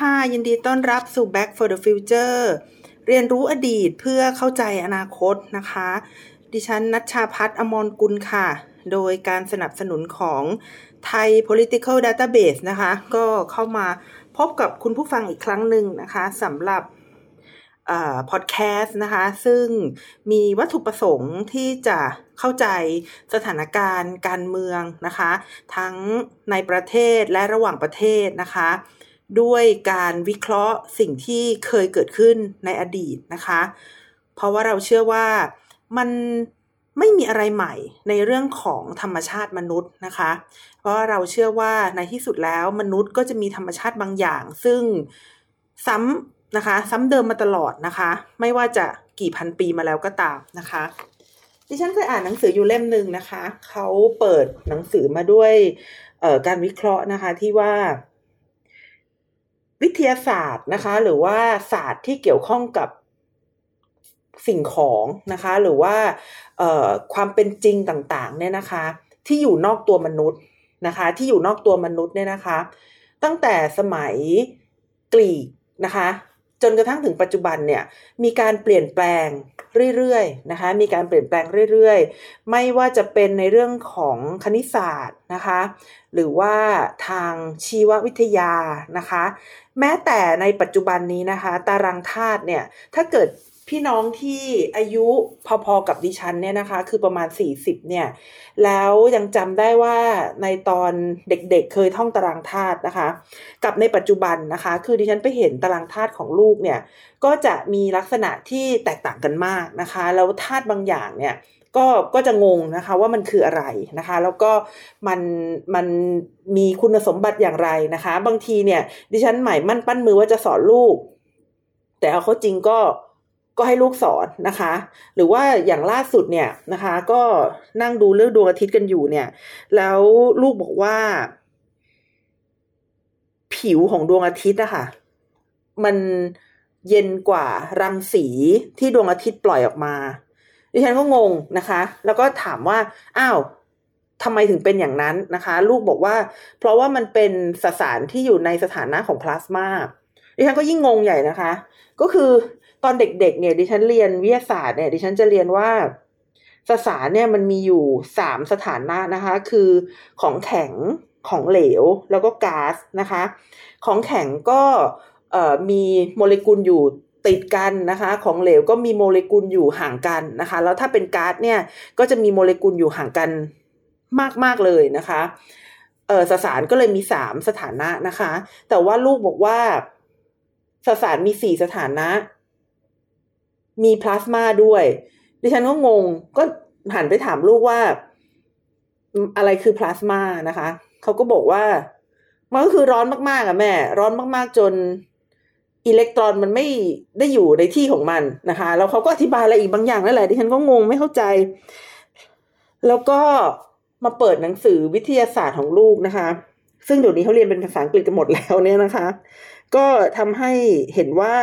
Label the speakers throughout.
Speaker 1: ค่ะ ยินดีต้อนรับสู่ Back for the Future เรียนรู้อดีตเพื่อเข้าใจอนาคตนะคะ ดิฉันนัชชาพัฒอมรกุลค่ะ โดยการสนับสนุนของไทย political database นะคะ ก็เข้ามาพบกับคุณผู้ฟังอีกครั้งหนึ่งนะคะสำหรับพอดแคสต์นะคะ ซึ่งมีวัตถุประสงค์ที่จะเข้าใจสถานการณ์การเมืองนะคะ ทั้งในประเทศและระหว่างประเทศนะคะ ด้วยการวิเคราะห์สิ่งที่เคยเกิดขึ้นในอดีตนะคะ เพราะว่าเราเชื่อว่ามันไม่มีอะไรใหม่ในเรื่องของธรรมชาติมนุษย์นะคะ เพราะเราเชื่อว่าในที่สุดแล้วมนุษย์ก็จะมีธรรมชาติบางอย่าง ซึ่งซ้ำนะคะ ซ้ำเดิมมาตลอดนะคะ ไม่ว่าจะกี่พันปีมาแล้วก็ตามนะคะดิฉันเคยอ่านหนังสืออยู่เล่มหนึ่งนะคะ เขาเปิดหนังสือมาด้วยการวิเคราะห์นะคะที่ว่า วิทยาศาสตร์นะคะ หรือว่าศาสตร์ที่เกี่ยวข้องกับสิ่งของนะคะ หรือว่าความเป็นจริงต่างๆ เนี่ยนะคะ ที่อยู่นอกตัวมนุษย์นะคะ ที่อยู่นอกตัวมนุษย์เนี่ยนะคะ ตั้งแต่สมัยกรีกนะคะ จนกระทั่งถึงปัจจุบันเนี่ยมีการเปลี่ยนแปลงเรื่อยๆนะคะมีการเปลี่ยนแปลงเรื่อยๆ ไม่ว่าจะเป็นในเรื่องของคณิตศาสตร์นะคะหรือว่าทางชีววิทยานะคะ แม้แต่ในปัจจุบันนี้นะคะ ตารางธาตุเนี่ยถ้าเกิด พี่น้องที่อายุพอๆกับดิฉันเนี่ยนะคะ คือประมาณ 40 เนี่ย แล้วยังจำได้ว่าในตอนเด็กๆเเคยท่องตารางธาตุนะคะ กับในปัจจุบันนะคะ คือดิฉันไปเห็นตารางธาตุของลูกเนี่ย ก็จะมีลักษณะที่แตกต่างกันมากนะคะ แล้วธาตุบางอย่างเนี่ยก็ก็จะงงนะคะว่ามันคืออะไรนะคะ แล้วก็มันมันมีคุณสมบัติอย่างไรนะคะ บางทีเนี่ย ดิฉันหมายมั่นปั้นมือว่าจะสอนลูก แต่เอาเข้าจริงก็ ก็ให้ลูกสอนนะคะ หรือว่าอย่างล่าสุดเนี่ยนะคะ ก็นั่งดูเรื่องดวงอาทิตย์กันอยู่เนี่ย แล้วลูกบอกว่า ผิวของดวงอาทิตย์อะคะ่ะ มันเย็นกว่ารังสีที่ดวงอาทิตย์ปล่อยออกมาดิฉันก็งงนะคะ แล้วก็ถามว่า อ้าวทำไมถึงเป็นอย่างนั้นนะคะ ลูกบอกว่า เพราะว่ามันเป็นสสารที่อยู่ในสถานะของพลาสมาดิฉันก็ยิ่งงงใหญ่นะคะ ก็คือ ตอนเด็กๆเนี่ยดิฉันเรียนวิทยาศาสตร์เนี่ยดิฉันจะเรียนว่าสสารเนี่ยมันมีอยู่สามสถานะนะคะ คือของแข็งของเหลวแล้วก็ก๊าซนะคะ ของแข็งก็มีโมเลกุลอยู่ติดกันนะคะ ของเหลวก็มีโมเลกุลอยู่ห่างกันนะคะ แล้วถ้าเป็นก๊าซเนี่ยก็จะมีโมเลกุลอยู่ห่างกันมากๆเลยนะคะเออสสารก็เลยมีสามสถานะนะคะ แต่ว่าลูกบอกว่าสสารมีสี่สถานะ มีพลาสมาด้วย ดิฉันก็งงก็หันไปถามลูกว่า อะไรคือพลาสมานะคะ เขาก็บอกว่า มันก็คือร้อนมากๆอะแม่ ร้อนมากๆจนอิเล็กตรอนมันไม่ได้อยู่ในที่ของมันนะคะ แล้วเขาก็อธิบายอะไรอีกบางอย่างนั่นแหละดิฉันก็งงไม่เข้าใจ แล้วก็มาเปิดหนังสือวิทยาศาสตร์ของลูกนะคะ ซึ่งเดี๋ยวนี้เขาเรียนเป็นภาษาอังกฤษกันหมดแล้วเนี่ยนะคะ ก็ทำให้เห็นว่า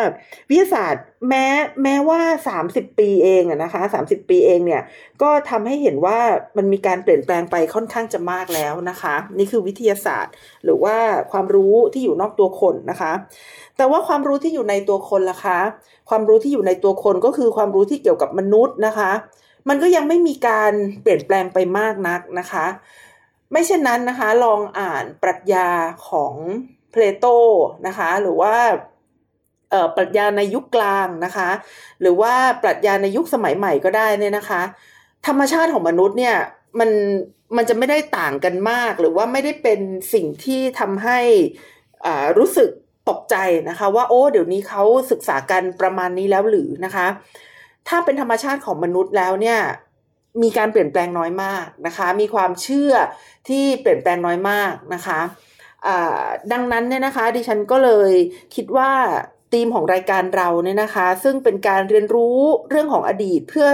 Speaker 1: วิทยาศาสตร์แม้แม้ว่าสามสิบปีเองนะคะสามสิบปีเองเนี่ยก็ทำให้เห็นว่ามันมีการเปลี่ยนแปลงไปค่อนข้างจะมากแล้วนะคะ นี่คือวิทยาศาสตร์ หรือว่าความรู้ที่อยู่นอกตัวคนนะคะ แต่ว่าความรู้ที่อยู่ในตัวคนล่ะคะ ความรู้ที่อยู่ในตัวคนก็คือความรู้ที่เกี่ยวกับมนุษย์นะคะ มันก็ยังไม่มีการเปลี่ยนแปลงไปมากนักนะคะ ไม่เช่นนั้นนะคะ ลองอ่านปรัชญาของ เพลโตนะคะ หรือว่าปรัชญาในยุคกลางนะคะ หรือว่าปรัชญาในยุคสมัยใหม่ก็ได้เนี่ยนะคะ ธรรมชาติของมนุษย์เนี่ยมันมันจะไม่ได้ต่างกันมาก หรือว่าไม่ได้เป็นสิ่งที่ทำให้รู้สึกตกใจนะคะ ว่าโอ้เดี๋ยวนี้เขาศึกษากันประมาณนี้แล้วหรือนะคะ ถ้าเป็นธรรมชาติของมนุษย์แล้วเนี่ยมีการเปลี่ยนแปลงน้อยมากนะคะ มีความเชื่อที่เปลี่ยนแปลงน้อยมากนะคะ ดังนั้นเนี่ยนะคะ ดิฉันก็เลยคิดว่าธีมของรายการเราเนี่ยนะคะ ซึ่งเป็นการเรียนรู้เรื่องของอดีต เพื่อ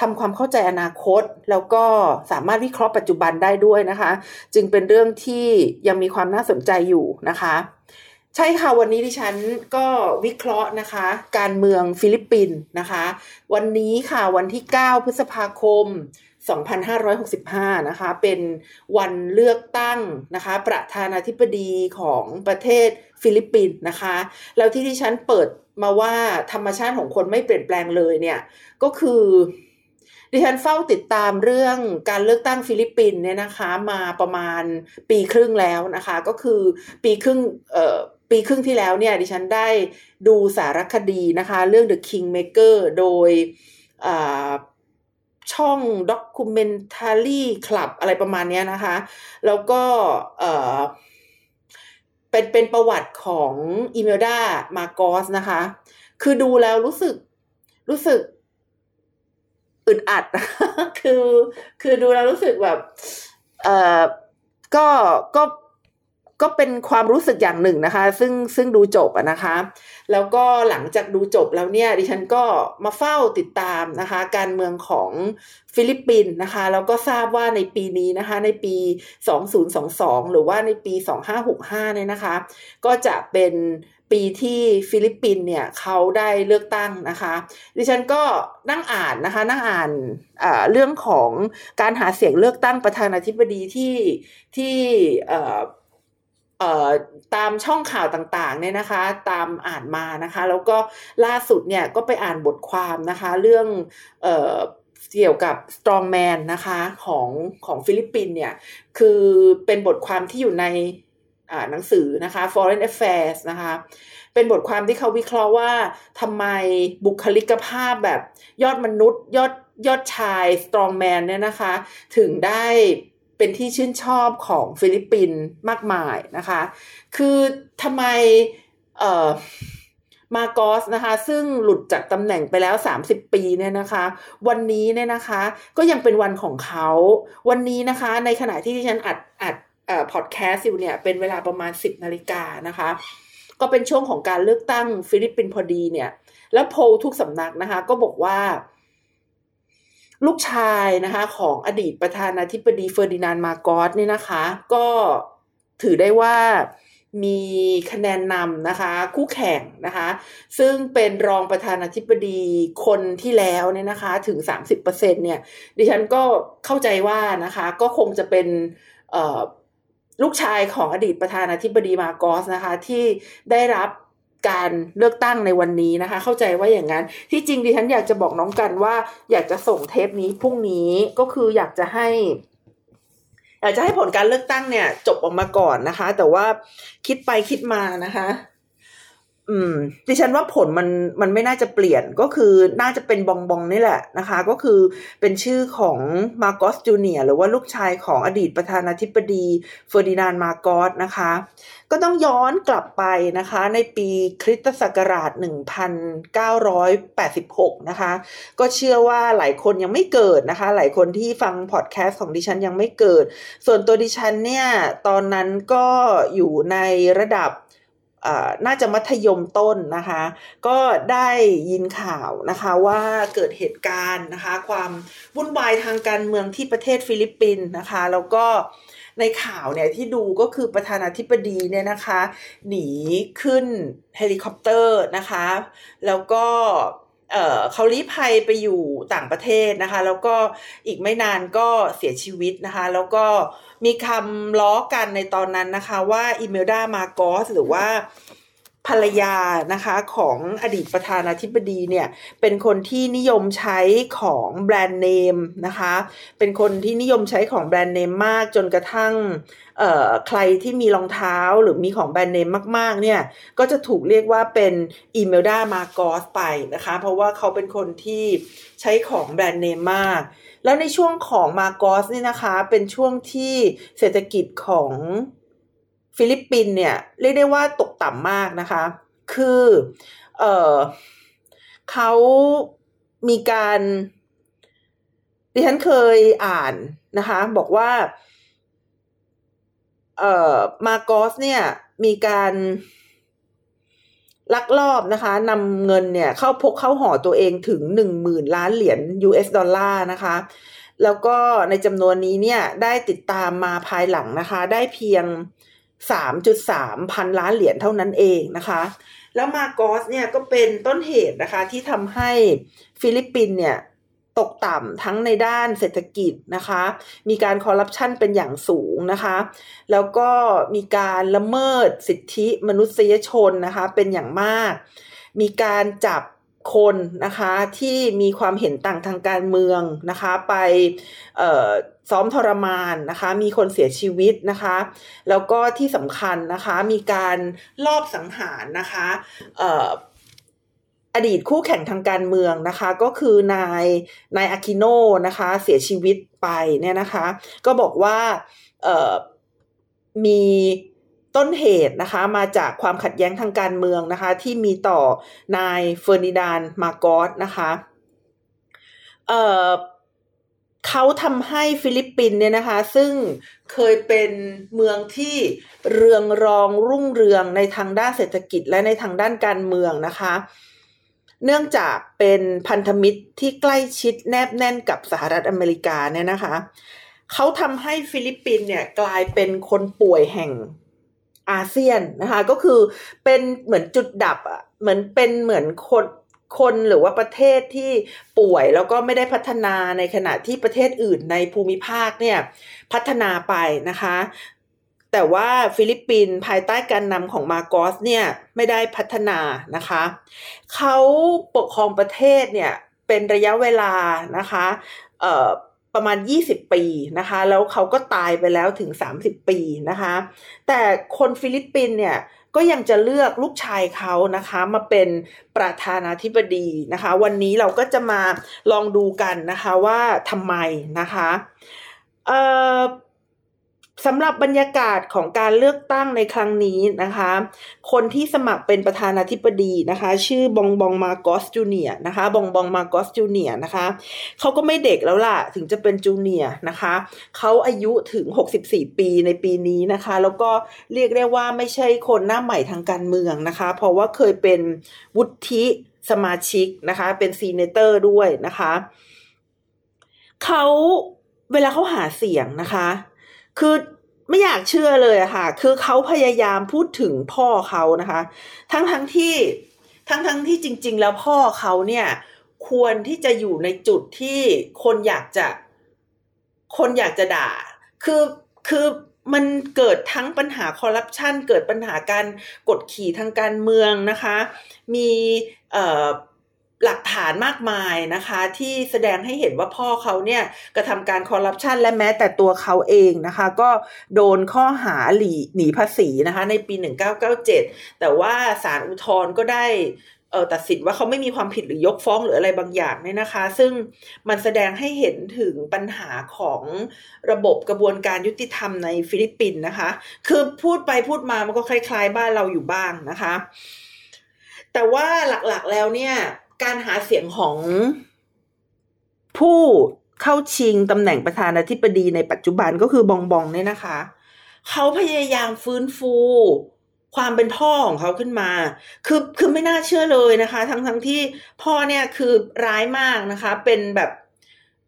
Speaker 1: ทำความเข้าใจอนาคต แล้วก็สามารถวิเคราะห์ปัจจุบันได้ด้วยนะคะ จึงเป็นเรื่องที่ยังมีความน่าสนใจอยู่นะคะ ใช่ค่ะวันนี้ดิฉันก็วิเคราะห์นะคะ การเมืองฟิลิปปินส์นะคะ วันนี้ค่ะวันที่ 9 พฤษภาคม 2565 นะคะ เป็นวันเลือกตั้งนะคะ ประธานาธิบดีของประเทศฟิลิปปินส์นะคะ แล้วที่ดิฉันเปิดมาว่าธรรมชาติของคนไม่เปลี่ยนแปลงเลยเนี่ย ก็คือดิฉันเฝ้าติดตามเรื่องการเลือกตั้งฟิลิปปินส์เนี่ยนะคะ มาประมาณปีครึ่งแล้วนะคะ ก็คือปีครึ่งเอ่อปีครึ่งที่แล้วเนี่ยดิฉันได้ดูสารคดีนะคะ เรื่อง The Kingmaker โดย ช่อง Documentary Club อะไรประมาณนี้นะคะ แล้วก็เป็นเป็นประวัติของอีเมลดามาโกสนะคะ คือดูแล้วรู้สึกรู้สึกอึดอัด คือคือดูแล้วรู้สึกแบบ เอ่อก็ก็ ก็เป็นความรู้สึกอย่างหนึ่งนะคะ ซึ่งซึ่งดูจบนะคะ แล้วก็หลังจากดูจบแล้วเนี่ยดิฉันก็มาเฝ้าติดตามนะคะ การเมืองของฟิลิปปินส์นะคะ แล้วก็ทราบว่าในปีนี้นะคะ ในปี 2022 หรือว่าในปี 2565 เนี่ยนะคะ ก็จะเป็นปีที่ฟิลิปปินส์เนี่ยเขาได้เลือกตั้งนะคะ ดิฉันก็นั่งอ่านนะคะนั่งอ่านเรื่องของการหาเสียงเลือกตั้งประธานาธิบดีที่ที่ ตามช่องข่าวต่างๆเนี่ยนะคะ ตามอ่านมานะคะ แล้วก็ล่าสุดเนี่ยก็ไปอ่านบทความนะคะ เรื่องเเกี่ยวกับ strongman นะคะของของฟิลิปปินเนี่ย คือเป็นบทความที่อยู่ในหนังสือนะคะ foreign affairs นะคะ เป็นบทความที่เขาวิเคราะห์ว่าทำไมบุคลิกภาพแบบยอดมนุษย์ ยอดยอดชาย strongman เนี่ยนะคะ ถึงได้ เป็นที่ชื่นชอบของฟิลิปปินส์มากมายนะคะ คือทำไมเอ่อมาโกสนะคะซึ่งหลุดจากตำแหน่งไปแล้ว 30 ปีเนี่ยนะคะ วันนี้เนี่ยนะคะ ก็ยังเป็นวันของเขา วันนี้นะคะในขณะที่ที่ฉันอัดอัดเอ่อพอดแคสต์อยู่เนี่ยเป็นเวลาประมาณ 10นาฬิกานะคะ ก็เป็นช่วงของการเลือกตั้งฟิลิปปินส์พอดีเนี่ย แล้วโพลทุกสำนักนะคะ ก็บอกว่า ลูกชายนะคะของอดีตประธานาธิบดีเฟอร์ดินานด์ มาร์กอสเนี่ยนะคะ ก็ถือได้ว่ามีคะแนนนำนะคะ คู่แข่งนะคะ ซึ่งเป็นรองประธานาธิบดีคนที่แล้วเนี่ยนะคะ ถึง 30%เนี่ย ดิฉันก็เข้าใจว่านะคะ ก็คงจะเป็นลูกชายของอดีตประธานาธิบดีมาโกสนะคะ ที่ได้รับ การเลือกตั้งในวันนี้นะคะ เข้าใจว่าอย่างนั้น ที่จริงดิฉันอยากจะบอกน้องกันว่า อยากจะส่งเทปนี้พรุ่งนี้ก็คืออยากจะให้อยากจะให้ผลการเลือกตั้งเนี่ย จบออกมาก่อนนะคะ แต่ว่าคิดไปคิดมานะคะ อืมดิฉันว่าผลมันมันไม่น่าจะเปลี่ยนก็คือน่าจะเป็นบองบองนี่แหละนะคะ ก็คือเป็นชื่อของมาร์กอส Junior หรือว่าลูกชายของอดีตประธานาธิบดีเฟอร์ดินานด์ มาร์กอสนะคะ ก็ต้องย้อนกลับไปนะคะ ในปีคริสตศักราช 1986 นะคะ ก็เชื่อว่าหลายคนยังไม่เกิดนะคะ หลายคนที่ฟังพอดแคสต์ของดิฉันยังไม่เกิด ส่วนตัวดิฉันเนี่ย ตอนนั้นก็อยู่ในระดับ น่าจะมัธยมต้นนะคะ ก็ได้ยินข่าวนะคะว่าเกิดเหตุการณ์นะคะ ความวุ่นวายทางการเมืองที่ประเทศฟิลิปปินส์นะคะ แล้วก็ในข่าวเนี่ยที่ดูก็คือประธานาธิบดีเนี่ยนะคะ หนีขึ้นเฮลิคอปเตอร์นะคะ แล้วก็ เขาลี้ภัยไปอยู่ต่างประเทศนะคะ แล้วก็อีกไม่นานก็เสียชีวิตนะคะ แล้วก็มีคำล้อกันในตอนนั้นนะคะ ว่าอิเมลดามาโกสหรือว่า ภรรยานะคะของอดีตประธานาธิบดีเนี่ยเป็นคนที่นิยมใช้ของแบรนด์เนมนะคะเป็นคนที่นิยมใช้ของแบรนด์เนมมากจนกระทั่งใครที่มีรองเท้าหรือมีของแบรนด์เนมมากๆเนี่ยก็จะถูกเรียกว่าเป็นอีเมลดามาโกสไปนะคะเพราะว่าเขาเป็นคนที่ใช้ของแบรนด์เนมมาก แล้วในช่วงของมาร์กอสนี่นะคะเป็นช่วงที่เศรษฐกิจของ ฟิลิปปินเนี่ยเรียกได้ว่าตกต่ำมากนะคะ คือเออเขามีการดิฉันเคยอ่านนะคะ บอกว่าเอ่อมาร์กอสเนี่ยมีการลักลอบนะคะนำเงินเนี่ยเข้าพกเข้าห่อตัวเองถึงหนึ่งหมื่นล้านเหรียญ US ดอลลาร์นะคะ แล้วก็ในจำนวนนี้เนี่ยได้ติดตามมาภายหลังนะคะ ได้เพียง 3.3 พันล้านเหรียญเท่านั้นเองนะคะ แล้วมาร์กอสเนี่ยก็เป็นต้นเหตุนะคะที่ทำให้ฟิลิปปินเนี่ยตกต่ำทั้งในด้านเศรษฐกิจนะคะ มีการคอร์รัปชันเป็นอย่างสูงนะคะ แล้วก็มีการละเมิดสิทธิมนุษยชนนะคะเป็นอย่างมาก มีการจับ คนนะคะที่มีความเห็นต่างทางการเมืองนะคะไปซ้อมทรมานนะคะมีคนเสียชีวิตนะคะแล้วก็ที่สำคัญนะคะมีการลอบสังหารนะคะอดีตคู่แข่งทางการเมืองนะคะก็คือนายนายอากิโนนะคะเสียชีวิตไปเนี่ยนะคะก็บอกว่ามี ต้นเหตุนะคะมาจากความขัดแย้งทางการเมืองนะคะ ที่มีต่อนายเฟอร์ดินานด์ มาร์กอสนะคะ เขาทำให้ฟิลิปปินเนี่ยนะคะ ซึ่งเคยเป็นเมืองที่เรืองรองรุ่งเรืองในทางด้านเศรษฐกิจและในทางด้านการเมืองนะคะ เนื่องจากเป็นพันธมิตรที่ใกล้ชิดแนบแน่นกับสหรัฐอเมริกาเนี่ยนะคะเขาทำให้ฟิลิปปินเนี่ยกลายเป็นคนป่วยแห่ง อาเซียนนะคะ ก็คือเป็นเหมือนจุดดับอะเหมือนเป็นเหมือนคนคนหรือว่าประเทศที่ป่วยแล้วก็ไม่ได้พัฒนาในขณะที่ประเทศอื่นในภูมิภาคเนี่ยพัฒนาไปนะคะ แต่ว่าฟิลิปปินส์ภายใต้การนำของมาร์กอสเนี่ยไม่ได้พัฒนานะคะเขาปกครองประเทศเนี่ยเป็นระยะเวลานะคะเอ่อ ประมาณ 20 ปีนะคะ แล้วเขาก็ตายไปแล้วถึง 30 ปีนะคะ แต่คนฟิลิปปินส์เนี่ยก็ยังจะเลือกลูกชายเขานะคะมาเป็นประธานาธิบดีนะคะ วันนี้เราก็จะมาลองดูกันนะคะว่าทำไมนะคะเอ่อ สำหรับบรรยากาศของการเลือกตั้งในครั้งนี้นะคะ คนที่สมัครเป็นประธานาธิบดีนะคะ ชื่อบองบองมาร์กอส Junior นะคะ บองบองมาร์กอส Junior นะคะเขาก็ไม่เด็กแล้วล่ะ ถึงจะเป็นจูเนียนะคะเขาอายุถึง 64 ปีในปีนี้นะคะ แล้วก็เรียกได้ว่าไม่ใช่คนหน้าใหม่ทางการเมืองนะคะ เพราะว่าเคยเป็นวุฒิสมาชิกนะคะ เป็น senator ด้วยนะคะเขาเวลาเขาหาเสียงนะคะ คือไม่อยากเชื่อเลยค่ะ คือเขาพยายามพูดถึงพ่อเขานะคะ ทั้งทั้งที่ทั้งทั้งที่จริง ๆ แล้วพ่อเขาเนี่ย ควรที่จะอยู่ในจุดที่คนอยากจะ คนอยากจะด่า คือคือมันเกิดทั้งปัญหาคอร์รัปชันเกิดปัญหาการกดขี่ทางการเมืองนะคะ มีเอ่อ หลักฐานมากมายนะคะ ที่แสดงให้เห็นว่าพ่อเขาเนี่ยกระทำการคอร์รัปชันและแม้แต่ตัวเขาเองนะคะ ก็โดนข้อหาหลีกหนีภาษีนะคะ ในปี 1997 แต่ว่าศาลอุทธรณ์ก็ได้เออตัดสินว่าเขาไม่มีความผิดหรือยกฟ้องหรืออะไรบางอย่างเนี่ยนะคะ ซึ่งมันแสดงให้เห็นถึงปัญหาของระบบกระบวนการยุติธรรมในฟิลิปปินส์นะคะ คือพูดไปพูดมามันก็คล้าย ๆ บ้านเราอยู่บ้างนะคะ แต่ว่าหลักๆแล้วเนี่ย การหาเสียงของผู้เข้าชิงตำแหน่งประธานาธิบดีในปัจจุบันก็คือบองบองเนี่ยนะคะ เขาพยายามฟื้นฟู ความเป็นพ่อของเขาขึ้นมา คือคือไม่น่าเชื่อเลยนะคะ ทั้งทั้งที่พ่อเนี่ยคือร้ายมากนะคะ เป็นแบบ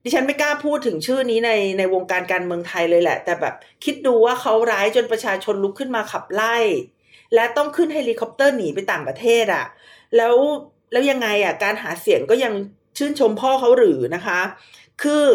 Speaker 1: ดิฉันไม่กล้าพูดถึงชื่อนี้ในในวงการการเมืองไทยเลยแหละ แต่แบบคิดดูว่าเขาร้ายจนประชาชนลุกขึ้นมาขับไล่ และต้องขึ้นเฮลิคอปเตอร์หนีไปต่างประเทศอะ่ะ แล้ว แล้วยังไงอะการหาเสียงก็ยังชื่นชมพ่อเขาหรือนะคะ คือ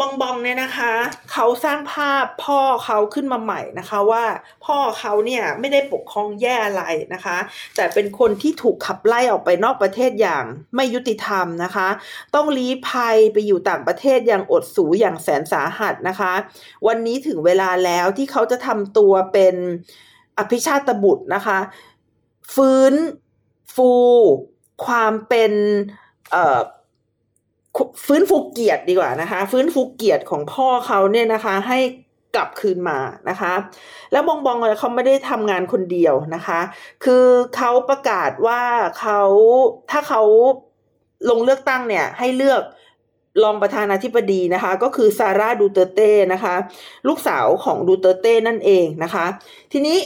Speaker 1: บองบองเนี่ยนะคะเขาสร้างภาพพ่อเขาขึ้นมาใหม่นะคะว่าพ่อเขาเนี่ยไม่ได้ปกครองแย่อะไรนะคะ แต่เป็นคนที่ถูกขับไล่ออกไปนอกประเทศอย่างไม่ยุติธรรมนะคะ ต้องลี้ภัยไปอยู่ต่างประเทศอย่างอดสูอย่างแสนสาหัสนะคะ วันนี้ถึงเวลาแล้วที่เขาจะทำตัวเป็นอภิชาตบุตรนะคะ ฟื้น ฟู ความเป็นฟื้นฟูเกียรติดีกว่านะคะ ฟื้นฟูเกียรติของพ่อเขาเนี่ยนะคะ ให้กลับคืนมานะคะ แล้วบองบองเขาไม่ได้ทำงานคนเดียวนะคะ คือเขาประกาศว่าเขาถ้าเขาลงเลือกตั้งเนี่ยให้เลือกรองประธานาธิบดีนะคะ ก็คือซาร่าดูเตเต้นะคะ ลูกสาวของดูเตเต้นั่นเองนะคะ ทีนี้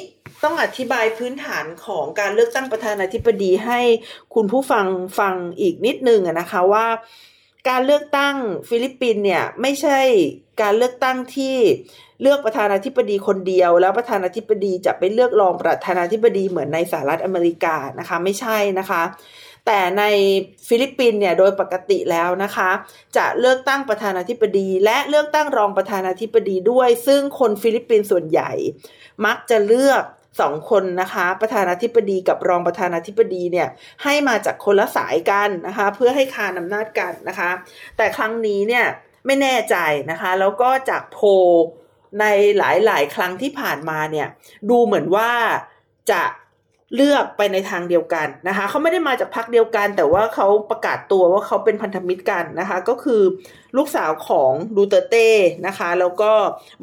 Speaker 1: ต้องอธิบายพื้นฐานของการเลือกตั้งประธานาธิบดีให้คุณผู้ฟังฟังอีกนิดนึงนะคะว่าการเลือกตั้งฟิลิปปินเนี่ยไม่ใช่การเลือกตั้งที่เลือกประธานาธิบดีคนเดียว แล้วประธานาธิบดีจะไปเลือกรองประธานาธิบดีเหมือนในสหรัฐอเมริกานะคะไม่ใช่นะคะ แต่ในฟิลิปปินเนี่ยโดยปกติแล้วนะคะ จะเลือกตั้งประธานาธิบดี และเลือกตั้งรองประธานาธิบดีด้วย ซึ่งคนฟิลิปปินส่วนใหญ่ มักจะเลือก สองคนนะคะ ประธานาธิบดีกับรองประธานาธิบดีเนี่ยให้มาจากคนละสายกันนะคะ เพื่อให้คานอำนาจกันนะคะ แต่ครั้งนี้เนี่ยไม่แน่ใจนะคะ แล้วก็จากโพลในหลายๆ ครั้งที่ผ่านมาเนี่ยดูเหมือนว่าจะเลือกไปในทางเดียวกันนะคะเขาไม่ได้มาจากพรรคเดียวกัน แต่ว่าเขาประกาศตัวว่าเขาเป็นพันธมิตรกันนะคะ ก็คือลูกสาวของดูเตเต้นะคะ แล้วก็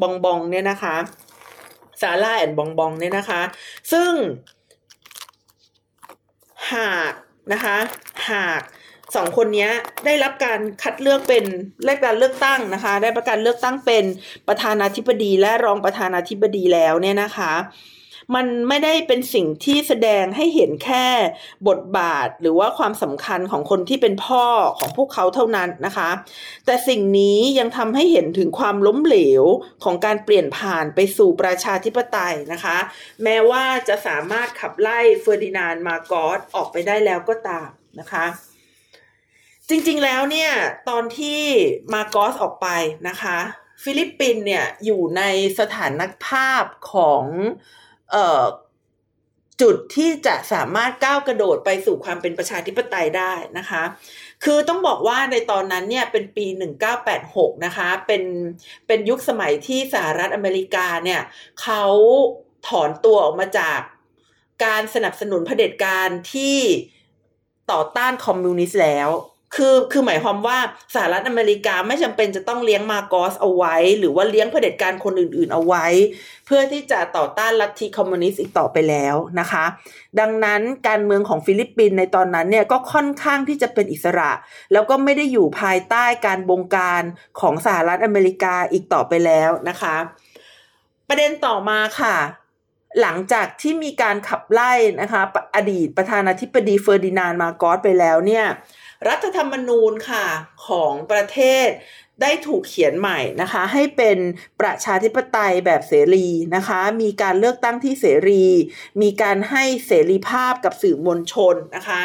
Speaker 1: บองบองเนี่ยนะคะ ซาร่าแอนบองบองเนี่ยนะคะ ซึ่ง หากนะคะ หากสองคนนี้ได้รับการคัดเลือกเป็นได้การเลือกตั้งนะคะ ได้ประการเลือกตั้งเป็นประธานาธิบดีและรองประธานาธิบดีแล้วเนี่ยนะคะ มันไม่ได้เป็นสิ่งที่แสดงให้เห็นแค่บทบาทหรือว่าความสำคัญของคนที่เป็นพ่อของพวกเขาเท่านั้นนะคะ แต่สิ่งนี้ยังทำให้เห็นถึงความล้มเหลวของการเปลี่ยนผ่านไปสู่ประชาธิปไตยนะคะ แม้ว่าจะสามารถขับไล่เฟอร์ดินานด์มาโกสออกไปได้แล้วก็ตามนะคะจริงๆ แล้วเนี่ยตอนที่มาโกสออกไปนะคะ ฟิลิปปินเนี่ยอยู่ในสถานภาพของ จุดที่จะสามารถก้าวกระโดดไปสู่ความเป็นประชาธิปไตยได้นะคะ คือต้องบอกว่าในตอนนั้นเนี่ยเป็นปี 1986 นะคะ เป็นเป็นยุคสมัยที่สหรัฐอเมริกาเนี่ยเขาถอนตัวออกมาจากการสนับสนุนเผด็จการที่ต่อต้านคอมมิวนิสต์แล้ว คือคือหมายความว่าสหรัฐอเมริกาไม่จำเป็นจะต้องเลี้ยงมาโกสเอาไว้ หรือว่าเลี้ยงเผด็จการคนอื่นๆเอาไว้ เพื่อที่จะต่อต้านลัทธิคอมมิวนิสต์อีกต่อไปแล้วนะคะ ดังนั้นการเมืองของฟิลิปปินส์ในตอนนั้นเนี่ยก็ค่อนข้างที่จะเป็นอิสระ แล้วก็ไม่ได้อยู่ภายใต้การบงการของสหรัฐอเมริกาอีกต่อไปแล้วนะคะ ประเด็นต่อมาค่ะหลังจากที่มีการขับไล่นะคะ อดีตประธานาธิบดีเฟอร์ดินานมาโกสไปแล้วเนี่ย รัฐธรรมนูญค่ะของประเทศได้ถูกเขียนใหม่นะคะ ให้เป็นประชาธิปไตยแบบเสรีนะคะ มีการเลือกตั้งที่เสรี มีการให้เสรีภาพกับสื่อมวลชนนะคะ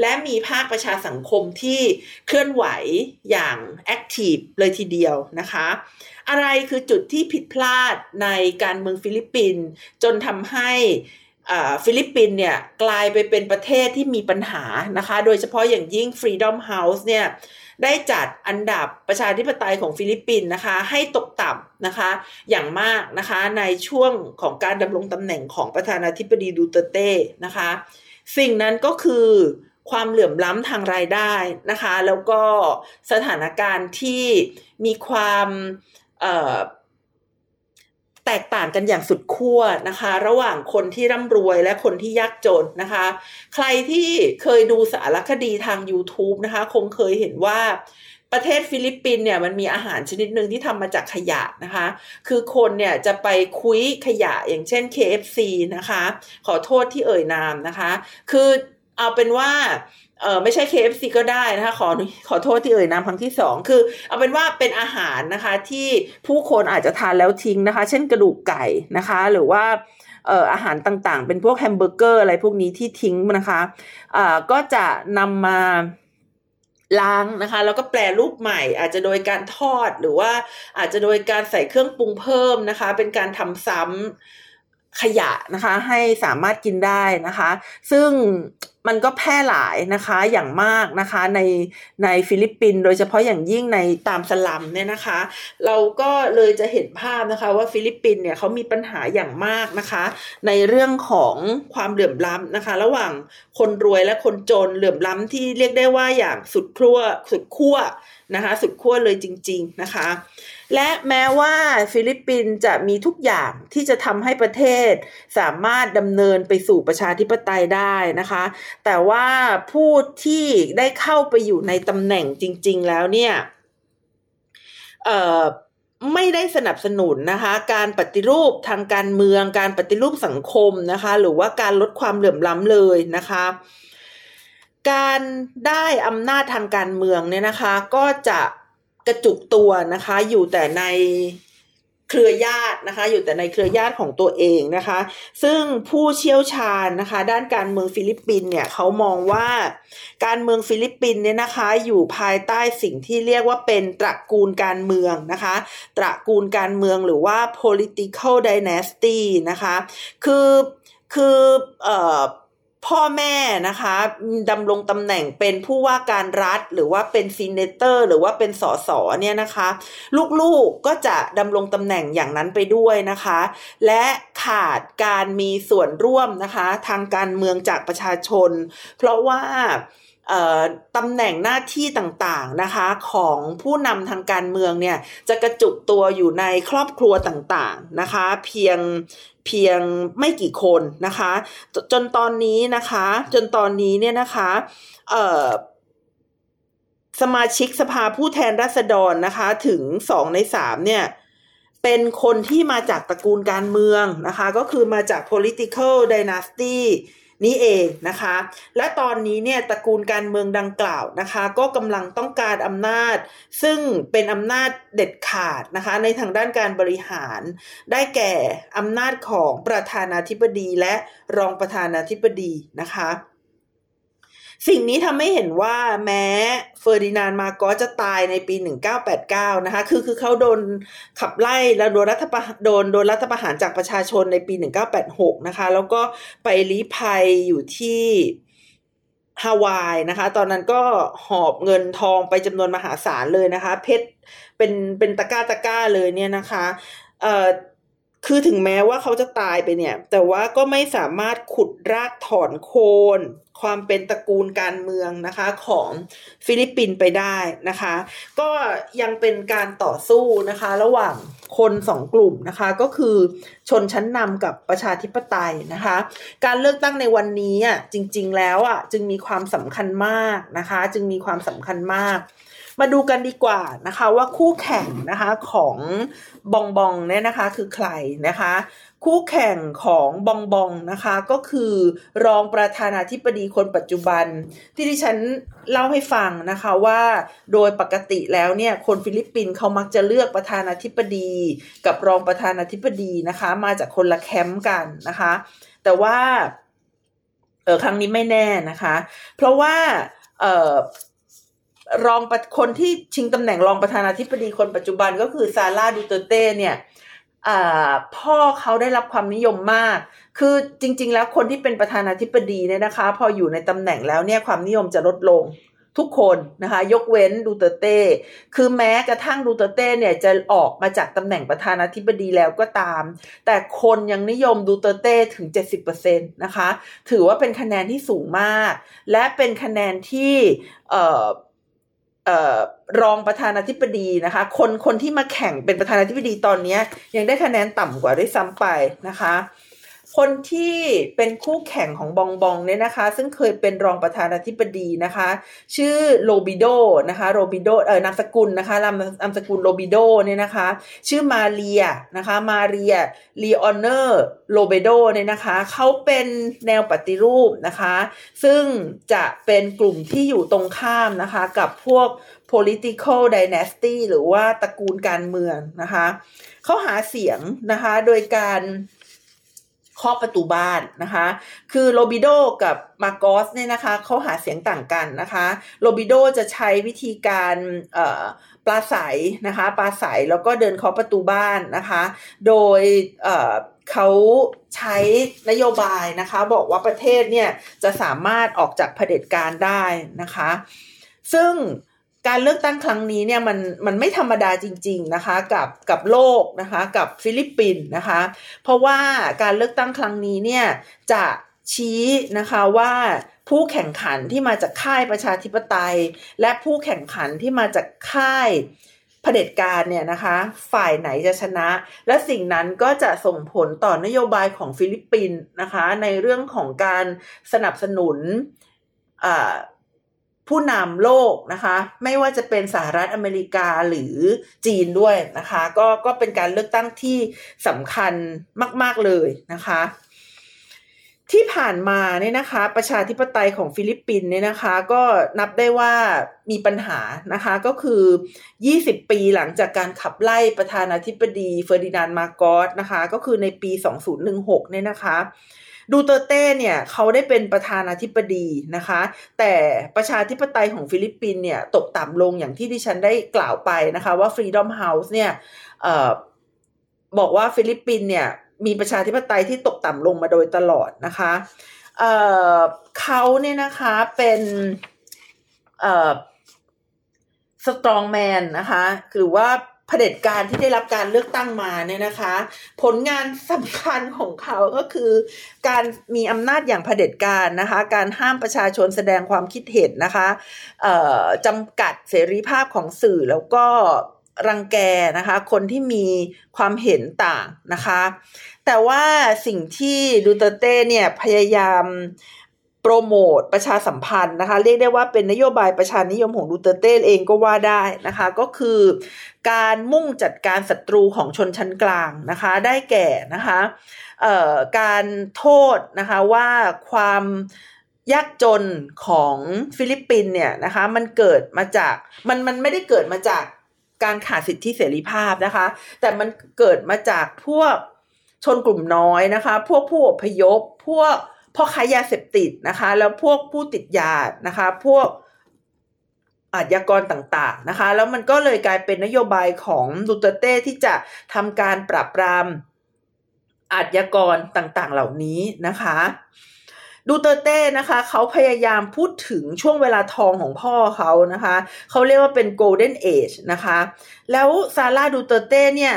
Speaker 1: และมีภาคประชาสังคมที่เคลื่อนไหวอย่างแอคทีฟเลยทีเดียวนะคะ อะไรคือจุดที่ผิดพลาดในการเมืองฟิลิปปินส์จนทำให้ ฟิลิปปินเนี่ยกลายไปเป็นประเทศที่มีปัญหานะคะ โดยเฉพาะอย่างยิ่ง Freedom House เนี่ยได้จัดอันดับประชาธิปไตยของฟิลิปปินส์นะคะ ให้ตกต่ำนะคะ อย่างมากนะคะในช่วงของการดำรงตำแหน่งของประธานาธิบดีดูเตอร์เต้นะคะ สิ่งนั้นก็คือความเหลื่อมล้ำทางรายได้นะคะ แล้วก็สถานการณ์ที่มีความ แตกต่างกันอย่างสุดขั้วนะคะ ระหว่างคนที่ร่ำรวยและคนที่ยากจนนะคะ ใครที่เคยดูสารคดีทาง YouTube นะคะ คงเคยเห็นว่าประเทศฟิลิปปินเนี่ยมันมีอาหารชนิดหนึ่งที่ทำมาจากขยะนะคะ คือคนเนี่ยจะไปคุยขยะอย่างเช่น KFC นะคะ ขอโทษที่เอ่ยนามนะคะ คือเอาเป็นว่า เออไม่ใช่ KFC ก็ได้นะคะขอขอโทษที่เอ่ยนามครั้งที่สองคือ เอาเป็นว่าเป็นอาหารนะคะที่ผู้คนอาจจะทานแล้วทิ้งนะคะ เช่นกระดูกไก่นะคะ หรือว่าเอ่ออาหารต่างๆ เป็นพวกแฮมเบอร์เกอร์อะไรพวกนี้ที่ทิ้งนะคะอ่าก็จะนำมาล้างนะคะ แล้วก็แปรรูปใหม่ อาจจะโดยการทอดหรือว่าอาจจะโดยการใส่เครื่องปรุงเพิ่มนะคะ เป็นการทำซ้ำขยะนะคะให้สามารถกินได้นะคะ ซึ่ง มันก็แพร่หลายนะคะอย่างมากนะคะในในฟิลิปปินส์โดยเฉพาะอย่างยิ่งในตามสลัมเนี่ยนะคะ เราก็เลยจะเห็นภาพนะคะว่าฟิลิปปินส์เนี่ยเขามีปัญหาอย่างมากนะคะ ในเรื่องของความเหลื่อมล้ำนะคะ ระหว่างคนรวยและคนจนเหลื่อมล้ำที่เรียกได้ว่าอย่างสุดขั้วสุดขั้วนะคะ สุดขั้วเลยจริง ๆนะคะ และแม้ว่าฟิลิปปินส์จะมีทุกอย่างที่จะทำให้ประเทศ สามารถดำเนินไปสู่ประชาธิปไตยได้นะคะ แต่ว่าผู้ที่ได้เข้าไปอยู่ในตำแหน่งจริง ๆ แล้วเนี่ยเอ่อไม่ได้สนับสนุนนะคะ การปฏิรูปทางการเมือง การปฏิรูปสังคมนะคะ หรือว่าการลดความเหลื่อมล้ำเลยนะคะ การได้อำนาจทางการเมืองเนี่ยนะคะ ก็จะ กระจุกตัวนะคะ อยู่แต่ในเครือญาตินะคะ อยู่แต่ในเครือญาติของตัวเองนะคะ ซึ่งผู้เชี่ยวชาญนะคะ ด้านการเมืองฟิลิปปินเนี่ยเขามองว่าการเมืองฟิลิปปินเนี่ยนะคะ อยู่ภายใต้สิ่งที่เรียกว่าเป็นตระกูลการเมืองนะคะ ตระกูลการเมืองหรือว่า political dynasty นะคะ คือคือเอ่อ พ่อแม่นะคะดำรงตำแหน่งเป็นผู้ว่าการรัฐ หรือว่าเป็นซีเนเตอร์ หรือว่าเป็นสสเนี่ยนะคะ ลูกๆก็จะดำรงตำแหน่งอย่างนั้นไปด้วยนะคะ และขาดการมีส่วนร่วมนะคะ ทางการเมืองจากประชาชน เพราะว่าตำแหน่งหน้าที่ต่างๆนะคะของผู้นำทางการเมืองเนี่ยจะกระจุกตัวอยู่ในครอบครัวต่างๆนะคะ เพียง เพียงไม่กี่คนนะคะ จนตอนนี้นะคะ จนตอนนี้เนี่ยนะคะสมาชิกสภาผู้แทนราษฎรนะคะ ถึงสองในสามเนี่ยเป็นคนที่มาจากตระกูลการเมืองนะคะ ก็คือมาจาก political dynasty นี้เองนะคะ และตอนนี้เนี่ยตระกูลการเมืองดังกล่าวนะคะ ก็กำลังต้องการอำนาจ ซึ่งเป็นอำนาจเด็ดขาดนะคะ ในทางด้านการบริหาร ได้แก่อำนาจของประธานาธิบดีและรองประธานาธิบดีนะคะ สิ่งนี้ทำให้เห็นว่าแม้เฟอร์ดินานมาโกจะตายในปี 1989 นะคะ คือคือเขาโดนขับไล่แล้วโดนรัฐประโดนโดนรัฐประหารจากประชาชนในปี 1986 นะคะ แล้วก็ไปลี้ภัยอยู่ที่ฮาวายนะคะ ตอนนั้นก็หอบเงินทองไปจำนวนมหาศาลเลยนะคะ เพชรเป็นเป็นตะก้าตะก้าเลยเนี่ยนะคะเอ่อคือถึงแม้ว่าเขาจะตายไปเนี่ย แต่ว่าก็ไม่สามารถขุดรากถอนโคน ความเป็นตระกูลการเมืองนะคะของฟิลิปปินส์ไปได้นะคะ ก็ยังเป็นการต่อสู้นะคะ ระหว่างคนสองกลุ่มนะคะ ก็คือชนชั้นนำกับประชาธิปไตยนะคะ การเลือกตั้งในวันนี้อะจริง ๆ แล้วอะจึงมีความสำคัญมากนะคะ จึงมีความสำคัญมาก มาดูกันดีกว่านะคะว่าคู่แข่งนะคะของบองบองเนี่ยนะคะคือใครนะคะ คู่แข่งของบองบองนะคะก็คือรองประธานาธิบดีคนปัจจุบัน ที่ที่ฉันเล่าให้ฟังนะคะว่าโดยปกติแล้วเนี่ยคนฟิลิปปินส์เขามักจะเลือกประธานาธิบดีกับรองประธานาธิบดีนะคะ มาจากคนละแคมป์กันนะคะ แต่ว่าเออครั้งนี้ไม่แน่นะคะ เพราะว่าเออ รองคนที่ชิงตำแหน่งรองประธานาธิบดีคนปัจจุบันก็คือซาร่าดูเตเต้เนี่ยพ่อเขาได้รับความนิยมมาก คือจริง ๆ แล้วคนที่เป็นประธานาธิบดีเนี่ยนะคะ พออยู่ในตำแหน่งแล้วเนี่ยความนิยมจะลดลงทุกคนนะคะ ยกเว้นดูเตเต้ คือแม้กระทั่งดูเตเต้เนี่ยจะออกมาจากตำแหน่งประธานาธิบดีแล้วก็ตาม แต่คนยังนิยมดูเตเต้ถึง 70%นะคะ ถือว่าเป็นคะแนนที่สูงมาก และเป็นคะแนนที่เอ่อ รองประธานาธิบดีนะคะ คนคนที่มาแข่งเป็นประธานาธิบดีตอนนี้ยังได้คะแนนต่ำกว่าด้วยซ้ำไปนะคะ คนที่เป็นคู่แข่งของบองบองเนี่ยนะคะ ซึ่งเคยเป็นรองประธานาธิบดีนะคะ ชื่อโรบิโดนะคะโรบิโดเออนามสกุลนะคะนามนามสกุลโรบิโดเนี่ยนะคะ ชื่อมาเรียนะคะมาเรียลีออนอร์โรเบรโดเนี่ยนะคะเขาเป็นแนวปฏิรูปนะคะ ซึ่งจะเป็นกลุ่มที่อยู่ตรงข้ามนะคะกับพวก political dynasty หรือว่าตระกูลการเมืองนะคะเขาหาเสียงนะคะโดยการ เคาะประตูบ้านนะคะ คือโรเบรโดกับมาโกสเนี่ยนะคะเขาหาเสียงต่างกันนะคะโรเบรโดจะใช้วิธีการปลาใสนะคะปลาใสแล้วก็เดินเคาะประตูบ้านนะคะ โดยเขาใช้นโยบายนะคะ บอกว่าประเทศเนี่ยจะสามารถออกจากเผด็จการได้นะคะ ซึ่ง การเลือกตั้งครั้งนี้เนี่ยมันมันไม่ธรรมดาจริง ๆนะคะ กับกับโลกนะคะ กับฟิลิปปินส์นะคะ เพราะว่าการเลือกตั้งครั้งนี้เนี่ยจะชี้นะคะว่าผู้แข่งขันที่มาจากค่ายประชาธิปไตย และผู้แข่งขันที่มาจากค่ายเผด็จการเนี่ยนะคะ ฝ่ายไหนจะชนะ และสิ่งนั้นก็จะส่งผลต่อนโยบายของฟิลิปปินส์นะคะ ในเรื่องของการสนับสนุน ผู้นำโลกนะคะ ไม่ว่าจะเป็นสหรัฐอเมริกาหรือจีนด้วยนะคะ ก็ก็เป็นการเลือกตั้งที่สำคัญมาก ๆเลยนะคะ ที่ผ่านมาเนี่ยนะคะ ประชาธิปไตยของฟิลิปปินส์เนี่ยนะคะ ก็นับได้ว่ามีปัญหานะคะ ก็คือ 20 ปีหลังจากการขับไล่ประธานาธิบดีเฟอร์ดินานด์มาโกสนะคะ ก็คือในปี 2016 เนี่ยนะคะ ดูเตอร์เต้เนี่ยเขาได้เป็นประธานาธิบดีนะคะ แต่ประชาธิปไตยของฟิลิปปินเนี่ยตกต่ำลงอย่างที่ดิฉันได้กล่าวไปนะคะว่า Freedom House เนี่ยออบอกว่าฟิลิปปินเนี่ยมีประชาธิปไตยที่ตกต่ำลงมาโดยตลอดนะคะเเขาเนี่ยนะคะเป็นสตรองแมนนะคะหรือว่า เผด็จการที่ได้รับการเลือกตั้งมาเนี่ยนะคะ ผลงานสำคัญของเขาก็คือ การมีอำนาจอย่างเผด็จการนะคะ การห้ามประชาชนแสดงความคิดเห็นนะคะจำกัดเสรีภาพของสื่อแล้วก็รังแกนะคะ คนที่มีความเห็นต่างนะคะ แต่ว่าสิ่งที่ดูเตเต้เนี่ยพยายาม โปรโมทประชาสัมพันธ์นะคะ เรียกได้ว่าเป็นนโยบายประชานิยมของดูเตเต้เองก็ว่าได้นะคะ ก็คือการมุ่งจัดการศัตรูของชนชั้นกลางนะคะ ได้แก่นะคะการโทษนะคะว่าความยากจนของฟิลิปปินเนี่ยนะคะมันเกิดมาจากมันมันไม่ได้เกิดมาจากการขาดสิทธิเสรีภาพนะคะ แต่มันเกิดมาจากพวกชนกลุ่มน้อยนะคะ พวกผู้อพยพพวก พ่อค้ายาเสพติดนะคะ แล้วพวกผู้ติดยานะคะ พวกอาชญากรต่างๆนะคะ แล้วมันก็เลยกลายเป็นนโยบายของดูเตเต้ที่จะทำการปราบปรามอาชญากรต่างๆ เหล่านี้นะคะดูเตเต้นะคะ เขาพยายามพูดถึงช่วงเวลาทองของพ่อเขานะคะ เขาเรียกว่าเป็น golden age นะคะ แล้วซาร่าดูเตเต้เนี่ย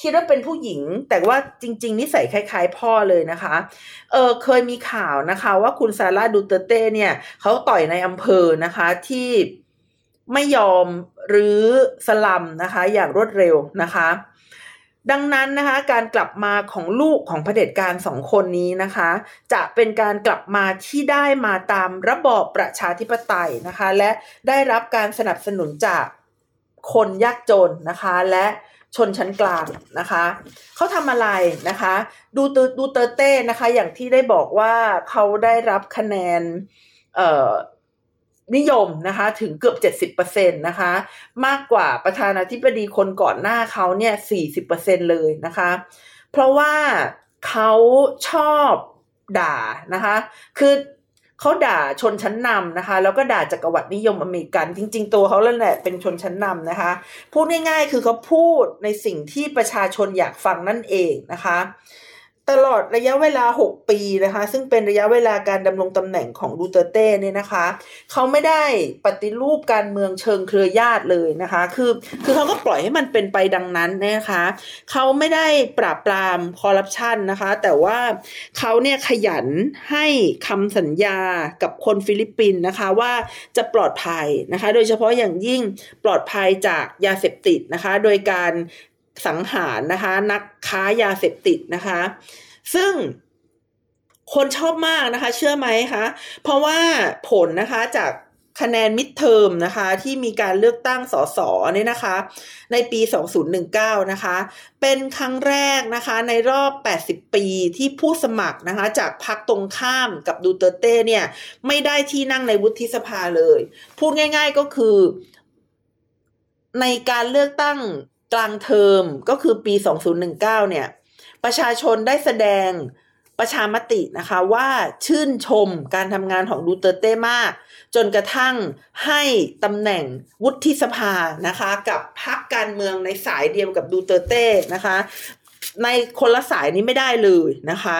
Speaker 1: คิดว่าเป็นผู้หญิง แต่ว่าจริง ๆนิสัยคล้าย ๆ พ่อเลยนะคะ เออเคยมีข่าวนะคะ ว่าคุณซาร่าดูเตเต้เนี่ยเขาต่อยในอำเภอนะคะที่ไม่ยอมหรือสลัมนะคะ อย่างรวดเร็วนะคะ ดังนั้นนะคะ การกลับมาของลูกของเผด็จการสองคนนี้นะคะ จะเป็นการกลับมาที่ได้มาตามระบอบประชาธิปไตยนะคะ และได้รับการสนับสนุนจากคนยากจนนะคะ และ ชนชั้นกลางนะคะเขาทำอะไรนะคะ ดูดูเตอร์เต้นะคะอย่างที่ได้บอกว่าเขาได้รับคะแนนเนิยมนะคะถึงเกือบเจ็ดสิบเปอร์เซ็นตนะคะ มากกว่าประธานาธิบดีคนก่อนหน้าเขาเนี่ยสี่สิบเปอร์เซ็นเลยนะคะ เพราะว่าเขาชอบด่านะคะ คือ เขาด่าชนชั้นนำนะคะ แล้วก็ด่าจักรวรรดินิยมอเมริกัน จริง ๆ ตัวเขาแล้วแหละเป็นชนชั้นนำนะคะ พูดง่ายๆ คือเขาพูดในสิ่งที่ประชาชนอยากฟังนั่นเองนะคะ ตลอดระยะเวลา 6 ปีนะคะ ซึ่งเป็นระยะเวลาการดำรงตำแหน่งของดูเตเต้เนี่ยนะคะ เขาไม่ได้ปฏิรูปการเมืองเชิงเครือญาติเลยนะคะ คือคือเขาก็ปล่อยให้มันเป็นไปดังนั้นนะคะ เขาไม่ได้ปราบปรามคอร์รัปชันนะคะ แต่ว่าเขาเนี่ยขยันให้คำสัญญากับคนฟิลิปปินส์นะคะว่าจะปลอดภัยนะคะ โดยเฉพาะอย่างยิ่งปลอดภัยจากยาเสพติดนะคะ โดยการ สังหารนะคะ นักค้ายาเสพติดนะคะ ซึ่งคนชอบมากนะคะ เชื่อไหมคะเพราะว่าผลนะคะจากคะแนน midterm นะคะ ที่มีการเลือกตั้งสสเนี่ยนะคะ ในปี 2019 นะคะ เป็นครั้งแรกนะคะในรอบ 80 ปีที่ผู้สมัครนะคะ จากพรรคตรงข้ามกับดูเตอร์เต้เนี่ย ไม่ได้ที่นั่งในวุฒิสภาเลย พูดง่ายๆก็คือ ในการเลือกตั้ง กลางเทอมก็คือปี 2019 เนี่ย ประชาชนได้แสดงประชามตินะคะว่าชื่นชมการทำงานของดูเตอร์เต้มาก จนกระทั่งให้ตำแหน่งวุฒิสภานะคะ กับพรรคการเมืองในสายเดียวกับดูเตอร์เต้นะคะ ในคนละสายนี้ไม่ได้เลยนะคะ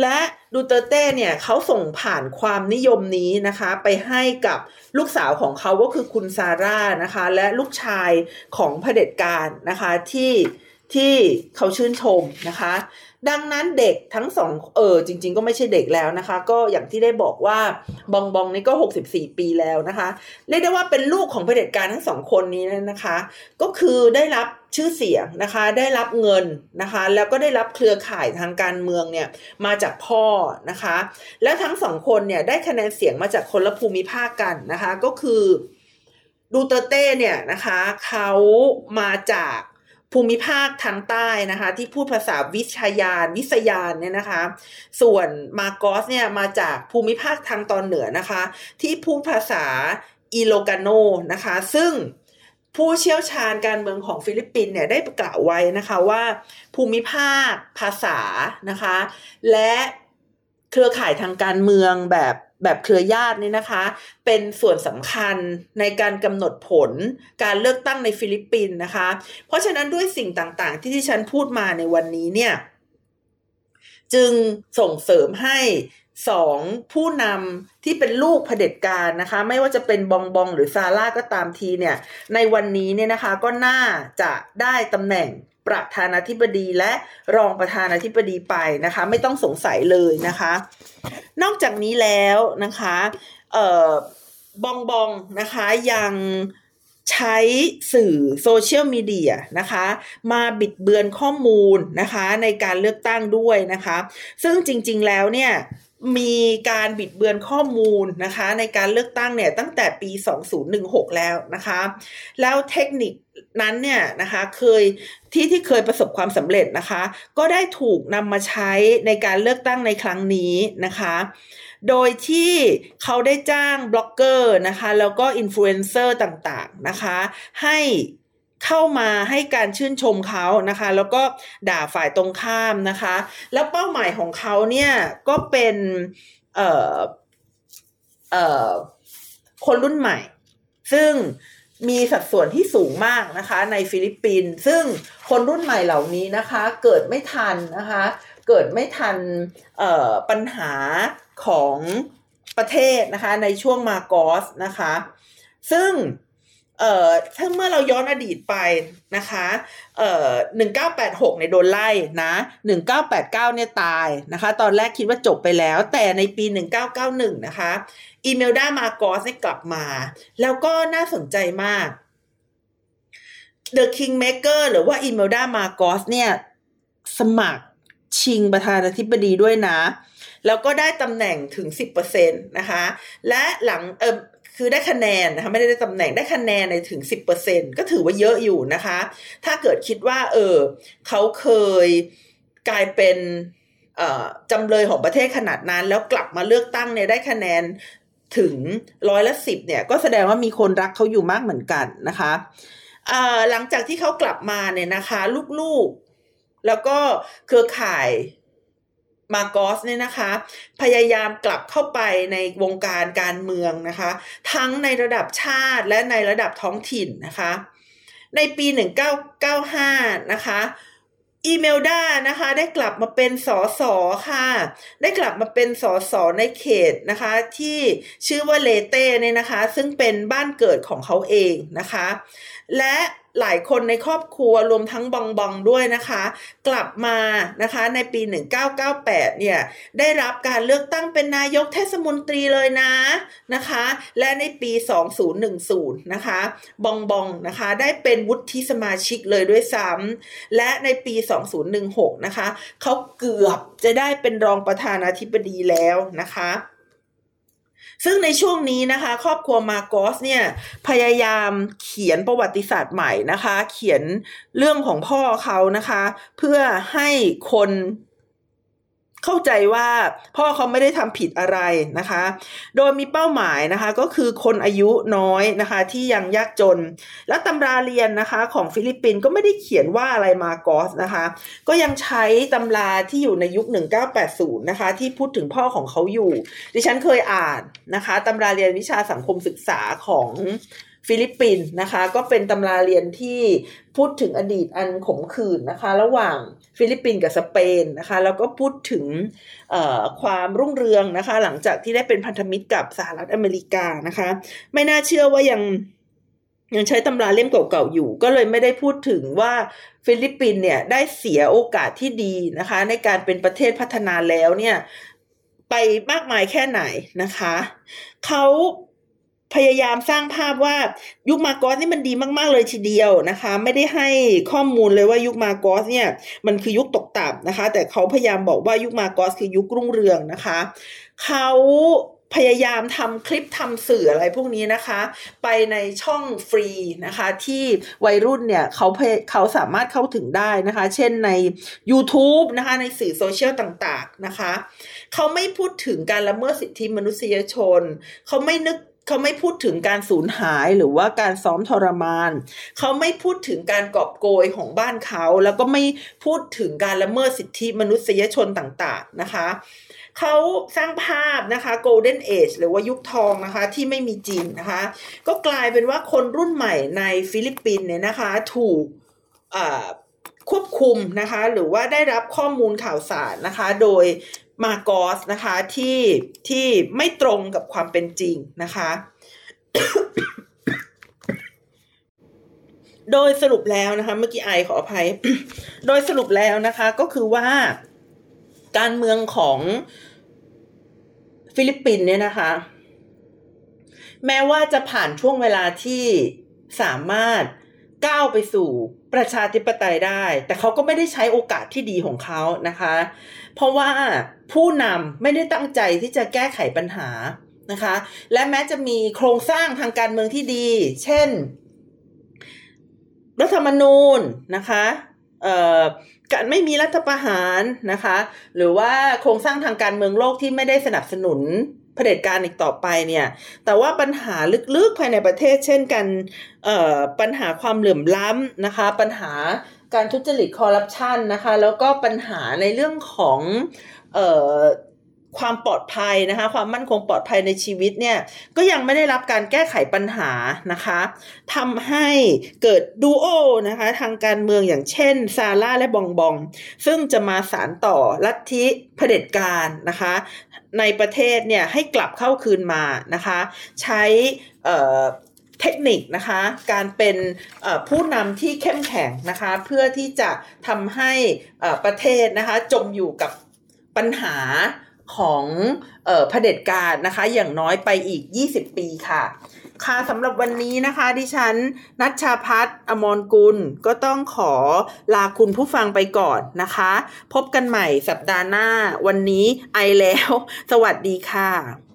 Speaker 1: และดูเตอร์เต้เนี่ยเขาส่งผ่านความนิยมนี้นะคะ ไปให้กับลูกสาวของเขาก็คือคุณซาร่านะคะ และลูกชายของเผด็จการนะคะที่ที่เขาชื่นชมนะคะ ดังนั้นเด็กทั้งสองเออจริง ๆ ก็ไม่ใช่เด็กแล้วนะคะ ก็อย่างที่ได้บอกว่าบองบองนี่ก็ 64 ปีแล้วนะคะ เรียกได้ว่าเป็นลูกของเผด็จการทั้งสองคนนี้นะคะ ก็คือได้รับ ชื่อเสียงนะคะได้รับเงินนะคะแล้วก็ได้รับเครือข่ายทางการเมืองเนี่ยมาจากพ่อนะคะ แล้วทั้งสองคนเนี่ยได้คะแนนเสียงมาจากคนละภูมิภาคกันนะคะก็คือดูเตเต้เนี่ยนะคะเขามาจากภูมิภาคทางใต้นะคะ ที่พูดภาษาวิซายันวิสยันเนี่ยนะคะ ส่วนมาโกสเนี่ยมาจากภูมิภาคทางตอนเหนือนะคะ ที่พูดภาษาอิโลกาโนนะคะ ซึ่ง ผู้เชี่ยวชาญการเมืองของฟิลิปปินส์เนี่ยได้กล่าวไว้นะคะว่าภูมิภาคภาษานะคะ และเครือข่ายทางการเมืองแบบแบบเครือญาตินี่นะคะ เป็นส่วนสำคัญในการกำหนดผลการเลือกตั้งในฟิลิปปินส์นะคะ เพราะฉะนั้นด้วยสิ่งต่างๆ ที่ที่ฉันพูดมาในวันนี้เนี่ย จึงส่งเสริมให้ สองผู้นำที่เป็นลูกเผด็จการนะคะ ไม่ว่าจะเป็นบองบองหรือซาร่าก็ตามทีเนี่ย ในวันนี้เนี่ยนะคะก็น่าจะได้ตำแหน่งประธานาธิบดีและรองประธานาธิบดีไปนะคะ ไม่ต้องสงสัยเลยนะคะ นอกจากนี้แล้วนะคะเอ่อบองบองนะคะยังใช้สื่อโซเชียลมีเดียนะคะ มาบิดเบือนข้อมูลนะคะในการเลือกตั้งด้วยนะคะ ซึ่งจริงๆแล้วเนี่ย มีการบิดเบือนข้อมูลนะคะ ในการเลือกตั้งเนี่ยตั้งแต่ปี 2016 แล้วนะคะ แล้วเทคนิคนั้นเนี่ยนะคะเคยที่ที่เคยประสบความสำเร็จนะคะ ก็ได้ถูกนำมาใช้ในการเลือกตั้งในครั้งนี้นะคะ โดยที่เขาได้จ้างบล็อกเกอร์นะคะ แล้วก็อินฟลูเอนเซอร์ต่างๆนะคะ ให้ เข้ามาให้การชื่นชมเขานะคะ แล้วก็ด่าฝ่ายตรงข้ามนะคะ แล้วเป้าหมายของเขาเนี่ยก็เป็นเอ่อเอ่อคนรุ่นใหม่ ซึ่งมีสัดส่วนที่สูงมากนะคะ ในฟิลิปปินส์ซึ่งคนรุ่นใหม่เหล่านี้นะคะ เกิดไม่ทันนะคะ เกิดไม่ทันปัญหาของประเทศนะคะในช่วงมาโกสนะคะ ซึ่ง เอ่อถ้าเมื่อเราย้อนอดีตไปนะคะเอ่อหนึ่งเก้าแปดหกในโดนไล่นะหนึ่งเก้าแปดเก้าเนี่ยตายนะคะ ตอนแรกคิดว่าจบไปแล้ว แต่ในปีหนึ่งเก้าเก้าหนึ่งนะคะอีเมลด้ามาโกสได้กลับมา แล้วก็น่าสนใจมาก The Kingmaker หรือว่าอีเมลด้ามาโกสเนี่ย สมัครชิงประธานาธิบดีด้วยนะ แล้วก็ได้ตำแหน่งถึง 10%นะคะ และหลังเออ คือได้คะแนนนะคะไม่ได้ได้ตำแหน่งได้คะแนนในถึง 10%ก็ถือว่าเยอะอยู่นะคะ ถ้าเกิดคิดว่า เออเขาเคยกลายเป็นจำเลยของประเทศขนาดนั้น แล้วกลับมาเลือกตั้งเนี่ยได้คะแนนถึงร้อยละสิบเนี่ยก็แสดงว่ามีคนรักเขาอยู่มากเหมือนกันนะคะหลังจากที่เขากลับมาเนี่ยนะคะ ลูกๆ แล้วก็เครือข่าย มาโกสเนี่ยนะคะ พยายามกลับเข้าไปในวงการการเมืองนะคะ ทั้งในระดับชาติและในระดับท้องถิ่นนะคะ ในปี 1995 นะคะอีเมลดานะคะได้กลับมาเป็นสอสอค่ะ ได้กลับมาเป็นสอสอในเขตนะคะ ที่ชื่อว่าเลเต้เนี่ยนะคะ ซึ่งเป็นบ้านเกิดของเขาเองนะคะ และ หลายคนในครอบครัวรวมทั้งบองบองด้วยนะคะ กลับมานะคะในปี 1998 เนี่ยได้รับการเลือกตั้งเป็นนายกเทศมนตรีเลยนะนะคะ และในปี 2010 นะคะ บองบองนะคะได้เป็นวุฒิสมาชิกเลยด้วยซ้ำและในปี 2016 นะคะเขาเกือบจะได้เป็นรองประธานาธิบดีแล้วนะคะ ซึ่งในช่วงนี้นะคะ ครอบครัวมาโกสเนี่ยพยายามเขียนประวัติศาสตร์ใหม่นะคะ เขียนเรื่องของพ่อเขานะคะ เพื่อให้คน เข้าใจว่าพ่อเขาไม่ได้ทำผิดอะไรนะคะ โดยมีเป้าหมายนะคะก็คือคนอายุน้อยนะคะที่ยังยากจน และตำราเรียนนะคะของฟิลิปปินส์ก็ไม่ได้เขียนว่าร้ายมาร์กอสนะคะ ก็ยังใช้ตำราที่อยู่ในยุค 1980 นะคะที่พูดถึงพ่อของเขาอยู่ ดิฉันเคยอ่านนะคะตำราเรียนวิชาสังคมศึกษาของ ฟิลิปปินส์นะคะ ก็เป็นตำราเรียนที่พูดถึงอดีตอันขมขื่นนะคะ ระหว่างฟิลิปปินส์กับสเปนนะคะ แล้วก็พูดถึงความรุ่งเรืองนะคะ หลังจากที่ได้เป็นพันธมิตรกับสหรัฐอเมริกานะคะ ไม่น่าเชื่อว่ายังยังใช้ตำราเล่มเก่าๆอยู่ ก็เลยไม่ได้พูดถึงว่าฟิลิปปินส์เนี่ยได้เสียโอกาสที่ดีนะคะ ในการเป็นประเทศพัฒนาแล้วเนี่ย ไปมากมายแค่ไหนนะคะเขา พยายามสร้างภาพว่ายุคมาร์กอสนี่มันดีมาก ๆ เลยทีเดียวนะคะ ไม่ได้ให้ข้อมูลเลยว่ายุคมาร์กอสเนี่ยมันคือยุคตกต่ำนะคะ แต่เขาพยายามบอกว่ายุคมาร์กอสคือยุครุ่งเรืองนะคะเขาพยายามทำคลิปทำสื่ออะไรพวกนี้นะคะ ไปในช่องฟรีนะคะ ที่วัยรุ่นเนี่ยเขาเขาสามารถเข้าถึงได้นะคะ เช่นใน YouTube นะคะในสื่อโซเชียลต่างๆนะคะ เขาไม่พูดถึงการละเมิดสิทธิมนุษยชน เขาไม่นึก เขาไม่พูดถึงการสูญหายหรือว่าการซ้อมทรมาน เขาไม่พูดถึงการกอบโกยของบ้านเขา แล้วก็ไม่พูดถึงการละเมิดสิทธิมนุษยชนต่างๆนะคะ เขาสร้างภาพนะคะ Golden Age หรือว่ายุคทองนะคะที่ไม่มีจริงนะคะ ก็กลายเป็นว่าคนรุ่นใหม่ในฟิลิปปินส์เนี่ยนะคะถูกควบคุมนะคะ หรือว่าได้รับข้อมูลข่าวสารนะคะ โดย มาโกสนะคะที่ที่ไม่ตรงกับความเป็นจริงนะคะ โดยสรุปแล้วนะคะ เมื่อกี้ไอขออภัย โดยสรุปแล้วนะคะ ก็คือว่าการเมืองของฟิลิปปินส์เนี่ยนะคะ แม้ว่าจะผ่านช่วงเวลาที่สามารถก้าวไปสู่ ประชาธิปไตยได้ แต่เขาก็ไม่ได้ใช้โอกาสที่ดีของเขานะคะ เพราะว่าผู้นำไม่ได้ตั้งใจที่จะแก้ไขปัญหานะคะ และแม้จะมีโครงสร้างทางการเมืองที่ดี เช่น รัฐธรรมนูญนะคะการไม่มีรัฐประหารนะคะ หรือว่าโครงสร้างทางการเมืองโลกที่ไม่ได้สนับสนุน เผด็จการอีกต่อไปเนี่ย แต่ว่าปัญหาลึกๆภายในประเทศ เช่นกันปัญหาความเหลื่อมล้ำนะคะ ปัญหาการทุจริตคอร์รัปชันนะคะ แล้วก็ปัญหาในเรื่องของ ความปลอดภัยนะคะ ความมั่นคงปลอดภัยในชีวิตเนี่ยก็ยังไม่ได้รับการแก้ไขปัญหานะคะทำให้เกิดดูโอนะคะทางการเมืองอย่างเช่นซาร่าและบองบอง ซึ่งจะมาสารต่อลัทธิเผด็จการนะคะ ในประเทศเนี่ยให้กลับเข้าคืนมานะคะ ใช้เทคนิคนะคะการเป็นผู้นำที่เข้มแข็งนะคะ เพื่อที่จะทำให้ประเทศนะคะจมอยู่กับปัญหา ของเผด็จการนะคะ อย่างน้อยไปอีก 20 ปีค่ะ ค่ะสำหรับวันนี้นะคะ ดิฉันนัชชาพัฒน์อมรกุล ก็ต้องขอลาคุณผู้ฟังไปก่อนนะคะ พบกันใหม่สัปดาห์หน้าวันนี้ไอแล้ว สวัสดีค่ะ